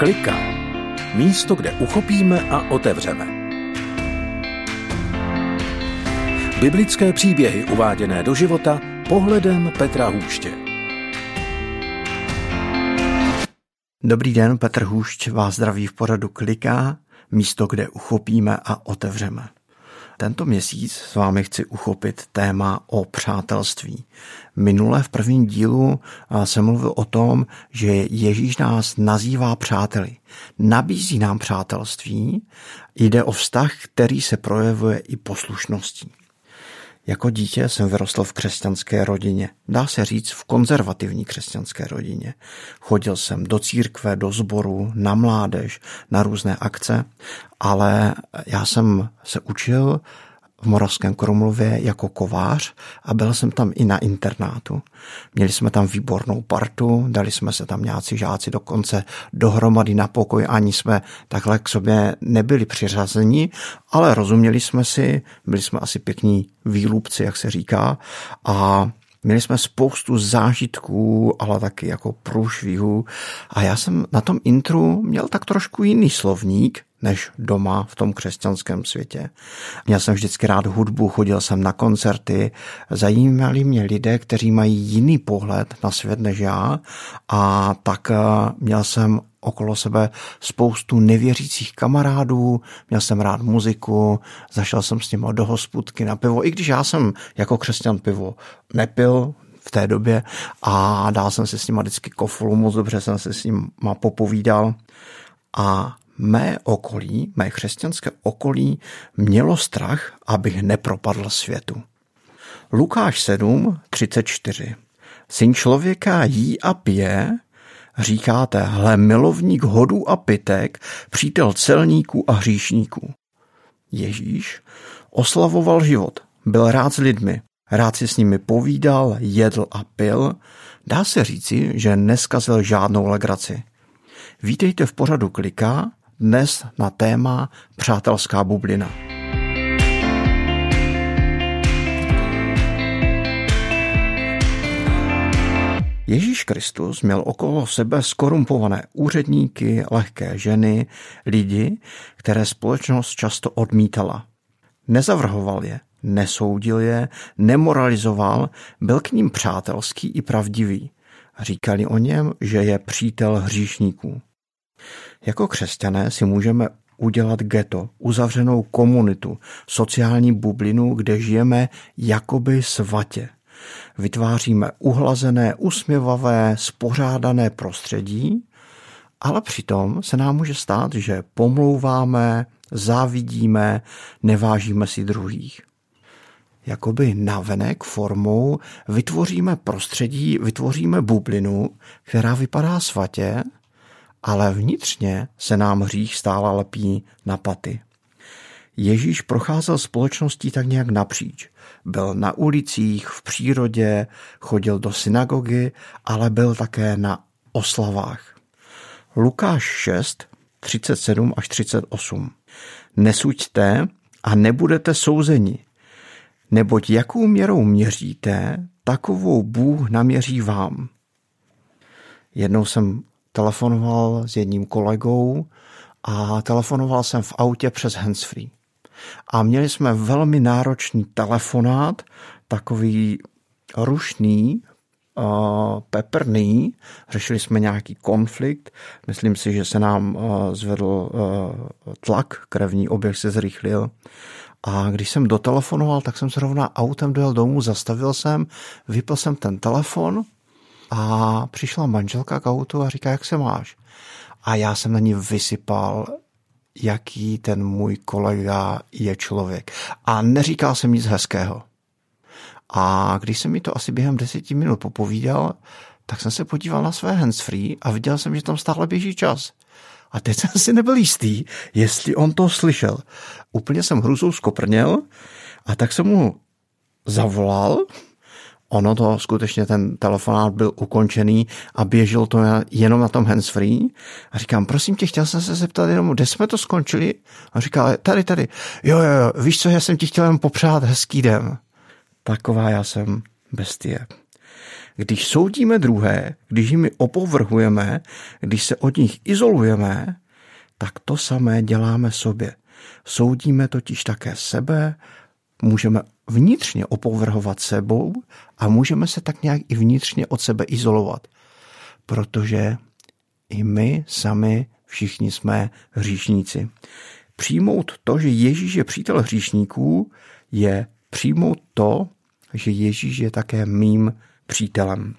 Klika. Místo, kde uchopíme a otevřeme. Biblické příběhy uváděné do života pohledem Petra Hůště. Dobrý den, Petr Hůšť vás zdraví v pořadu Klika, místo, kde uchopíme a otevřeme. Tento měsíc s vámi chci uchopit téma o přátelství. Minule v prvním dílu jsem mluvil o tom, že Ježíš nás nazývá přáteli. Nabízí nám přátelství, jde o vztah, který se projevuje i poslušností. Jako dítě jsem vyrostl v křesťanské rodině. Dá se říct v konzervativní křesťanské rodině. Chodil jsem do církve, do sboru, na mládež, na různé akce, ale já jsem se učil v Moravském Krumlově jako kovář a byl jsem tam i na internátu. Měli jsme tam výbornou partu, dali jsme se tam nějací žáci dokonce dohromady na pokoj, ani jsme takhle k sobě nebyli přiřazeni, ale rozuměli jsme si, byli jsme asi pěkní výlupci, jak se říká, a Měli jsme spoustu zážitků, ale taky jako průšvihů. A já jsem na tom intru měl tak trošku jiný slovník, než doma v tom křesťanském světě. Měl jsem vždycky rád hudbu, chodil jsem na koncerty, zajímali mě lidé, kteří mají jiný pohled na svět než já a tak eh, měl jsem okolo sebe spoustu nevěřících kamarádů, měl jsem rád muziku, zašel jsem s nimi do hospudky na pivo, i když já jsem jako křesťan pivo nepil, v té době a dál jsem se s nima vždycky kofolu, moc dobře jsem se s nima popovídal a mé okolí, mé křesťanské okolí mělo strach, abych nepropadl světu. Lukáš 7, 34. Syn člověka jí a pije, říkáte, hle milovník hodů a pitek, přítel celníků a hříšníků. Ježíš oslavoval život, byl rád s lidmi, rád si s nimi povídal, jedl a pil, dá se říci, že neskazil žádnou legraci. Vítejte v pořadu Klika, dnes na téma Přátelská bublina. Ježíš Kristus měl okolo sebe skorumpované úředníky, lehké ženy, lidi, které společnost často odmítala. Nezavrhoval je, nesoudil je, nemoralizoval, byl k ním přátelský i pravdivý. Říkali o něm, že je přítel hříšníků. Jako křesťané si můžeme udělat ghetto, uzavřenou komunitu, sociální bublinu, kde žijeme jakoby svatě. Vytváříme uhlazené, usměvavé, spořádané prostředí, ale přitom se nám může stát, že pomlouváme, závidíme, nevážíme si druhých. Jakoby navenek formou vytvoříme prostředí, vytvoříme bublinu, která vypadá svatě, ale vnitřně se nám hřích stále lepí na paty. Ježíš procházel společností tak nějak napříč. Byl na ulicích, v přírodě, chodil do synagogy, ale byl také na oslavách. Lukáš 6, 37 až 38. Nesuďte a nebudete souzeni, neboť jakou měrou měříte, takovou Bůh naměří vám. Jednou jsem telefonoval s jedním kolegou a telefonoval jsem v autě přes handsfree. A měli jsme velmi náročný telefonát, takový rušný, peprný, řešili jsme nějaký konflikt, myslím si, že se nám zvedl tlak, krevní oběh se zrychlil. A když jsem dotelefonoval, tak jsem zrovna autem dojel domů, zastavil jsem, vypl jsem ten telefon a přišla manželka k autu a říká, jak se máš? A já jsem na ní vysypal, jaký ten můj kolega je člověk. A neříkal jsem nic hezkého. A když jsem mi to asi během deseti minut popovídal, tak jsem se podíval na své handsfree a viděl jsem, že tam stále běží čas. A teď jsem si nebyl jistý, jestli on to slyšel. Úplně jsem hruzou skoprněl a tak jsem mu zavolal ono to skutečně ten telefonát byl ukončený a běžel to jenom na tom handsfree. A říkám, prosím tě, chtěl jsem se zeptat jenom, kde jsme to skončili? A říká, tady, tady. Jo, jo, jo, víš co, já jsem ti chtěl jenom popřát hezký den. Taková já jsem bestie. Když soudíme druhé, když jimi opovrhujeme, když se od nich izolujeme, tak to samé děláme sobě. Soudíme totiž také sebe, můžeme vnitřně opovrhovat sebou a můžeme se tak nějak i vnitřně od sebe izolovat. Protože i my sami všichni jsme hříšníci. Přijmout to, že Ježíš je přítel hříšníků, je přijmout to, že Ježíš je také mým přítelem.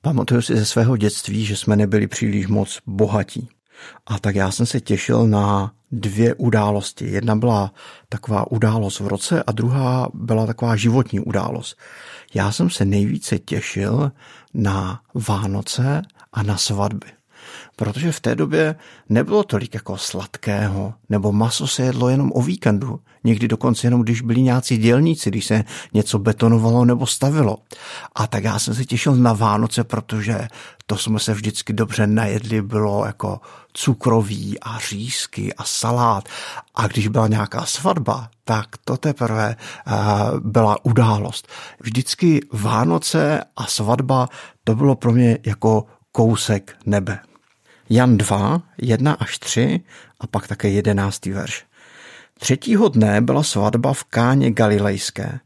Pamatuju si ze svého dětství, že jsme nebyli příliš moc bohatí. A tak já jsem se těšil na dvě události. Jedna byla taková událost v roce a druhá byla taková životní událost. Já jsem se nejvíce těšil na Vánoce a na svatby protože v té době nebylo tolik jako sladkého, nebo maso se jedlo jenom o víkendu, někdy dokonce jenom když byli nějací dělníci, když se něco betonovalo nebo stavilo. A tak já jsem se těšil na Vánoce, protože to jsme se vždycky dobře najedli, bylo jako cukroví a řízky a salát. A když byla nějaká svatba, tak to teprve uh, byla událost. Vždycky Vánoce a svatba, to bylo pro mě jako kousek nebe. Jan 2, 1 až 3 a pak také 11. verš. Třetího dne byla svatba v Káně Galilejské.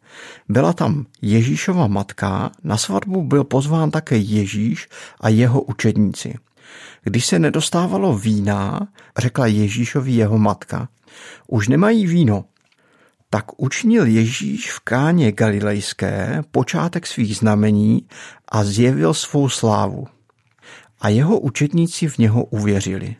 Byla tam Ježíšova matka, na svatbu byl pozván také Ježíš a jeho učedníci. Když se nedostávalo vína, řekla Ježíšovi jeho matka, už nemají víno. Tak učinil Ježíš v Káně Galilejské počátek svých znamení a zjevil svou slávu a jeho učetníci v něho uvěřili.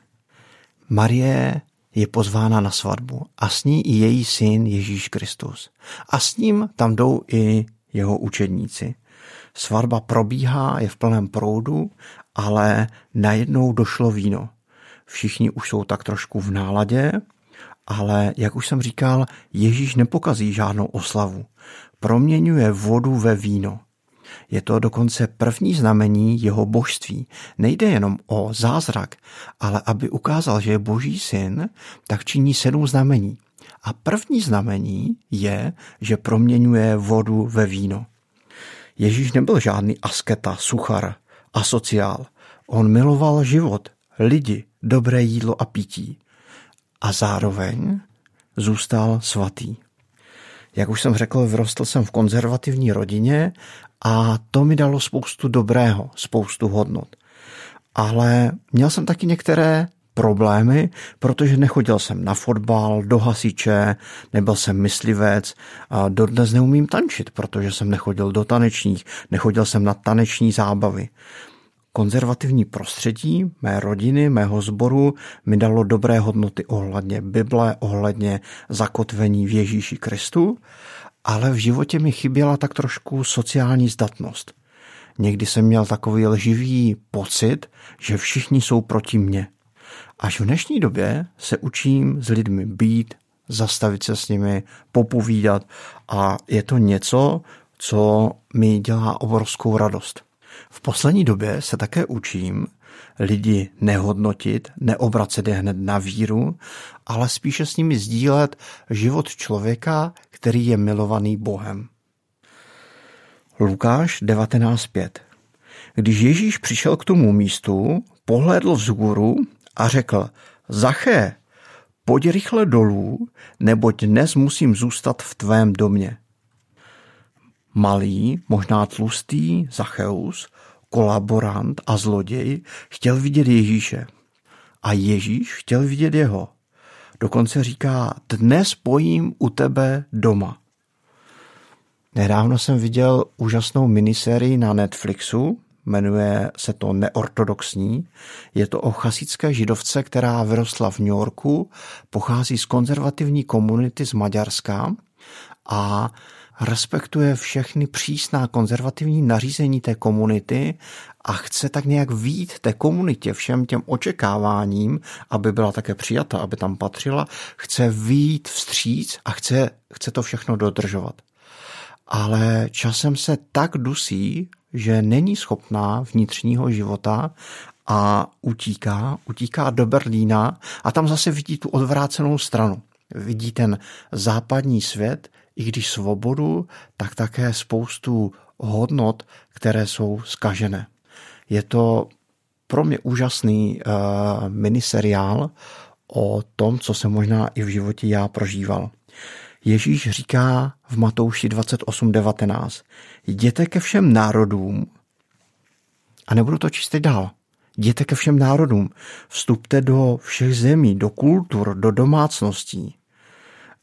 Marie je pozvána na svatbu a s ní i její syn Ježíš Kristus. A s ním tam jdou i jeho učedníci. Svatba probíhá, je v plném proudu, ale najednou došlo víno. Všichni už jsou tak trošku v náladě, ale jak už jsem říkal, Ježíš nepokazí žádnou oslavu. Proměňuje vodu ve víno. Je to dokonce první znamení jeho božství. Nejde jenom o zázrak, ale aby ukázal, že je boží syn, tak činí sedm znamení. A první znamení je, že proměňuje vodu ve víno. Ježíš nebyl žádný asketa, suchar, asociál. On miloval život, lidi, dobré jídlo a pití. A zároveň zůstal svatý. Jak už jsem řekl, vyrostl jsem v konzervativní rodině a to mi dalo spoustu dobrého, spoustu hodnot. Ale měl jsem taky některé problémy, protože nechodil jsem na fotbal, do hasiče, nebyl jsem myslivec a dodnes neumím tančit, protože jsem nechodil do tanečních, nechodil jsem na taneční zábavy. Konzervativní prostředí mé rodiny, mého sboru mi dalo dobré hodnoty ohledně Bible, ohledně zakotvení v Ježíši Kristu ale v životě mi chyběla tak trošku sociální zdatnost. Někdy jsem měl takový lživý pocit, že všichni jsou proti mně. Až v dnešní době se učím s lidmi být, zastavit se s nimi, popovídat a je to něco, co mi dělá obrovskou radost. V poslední době se také učím lidi nehodnotit, neobracet je hned na víru, ale spíše s nimi sdílet život člověka, který je milovaný Bohem. Lukáš 19.5 Když Ježíš přišel k tomu místu, pohlédl vzhůru a řekl, Zaché, pojď rychle dolů, neboť dnes musím zůstat v tvém domě. Malý, možná tlustý Zacheus, kolaborant a zloděj, chtěl vidět Ježíše. A Ježíš chtěl vidět jeho. Dokonce říká, dnes pojím u tebe doma. Nedávno jsem viděl úžasnou minisérii na Netflixu, jmenuje se to Neortodoxní. Je to o chasické židovce, která vyrostla v New Yorku, pochází z konzervativní komunity z Maďarska a respektuje všechny přísná konzervativní nařízení té komunity a chce tak nějak vít té komunitě všem těm očekáváním, aby byla také přijata, aby tam patřila, chce vít vstříc a chce, chce to všechno dodržovat. Ale časem se tak dusí, že není schopná vnitřního života a utíká, utíká do Berlína a tam zase vidí tu odvrácenou stranu. Vidí ten západní svět, i když svobodu, tak také spoustu hodnot, které jsou skažené. Je to pro mě úžasný uh, miniseriál o tom, co jsem možná i v životě já prožíval. Ježíš říká v Matouši 28.19 Jděte ke všem národům a nebudu to číst dál. Jděte ke všem národům, vstupte do všech zemí, do kultur, do domácností.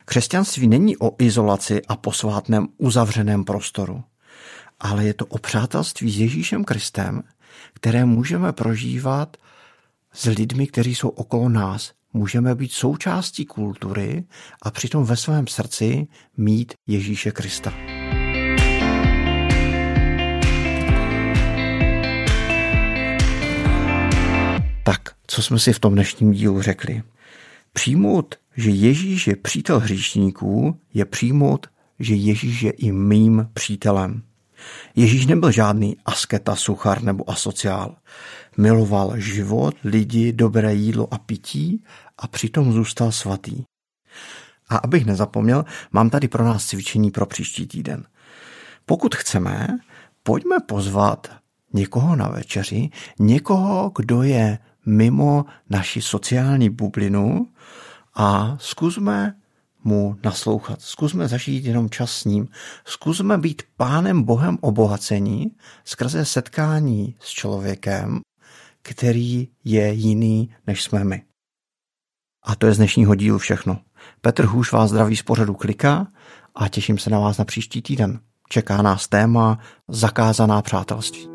Křesťanství není o izolaci a posvátném uzavřeném prostoru, ale je to o přátelství s Ježíšem Kristem, které můžeme prožívat s lidmi, kteří jsou okolo nás. Můžeme být součástí kultury a přitom ve svém srdci mít Ježíše Krista. Tak, co jsme si v tom dnešním dílu řekli? Přijmout, že Ježíš je přítel hříšníků, je přijmout, že Ježíš je i mým přítelem. Ježíš nebyl žádný asketa, suchar nebo asociál. Miloval život, lidi, dobré jídlo a pití a přitom zůstal svatý. A abych nezapomněl, mám tady pro nás cvičení pro příští týden. Pokud chceme, pojďme pozvat někoho na večeři, někoho, kdo je mimo naši sociální bublinu a zkusme mu naslouchat. Zkusme zažít jenom čas s ním. Zkusme být pánem Bohem obohacení skrze setkání s člověkem, který je jiný, než jsme my. A to je z dnešního dílu všechno. Petr Hůš vás zdraví z pořadu Klika a těším se na vás na příští týden. Čeká nás téma Zakázaná přátelství.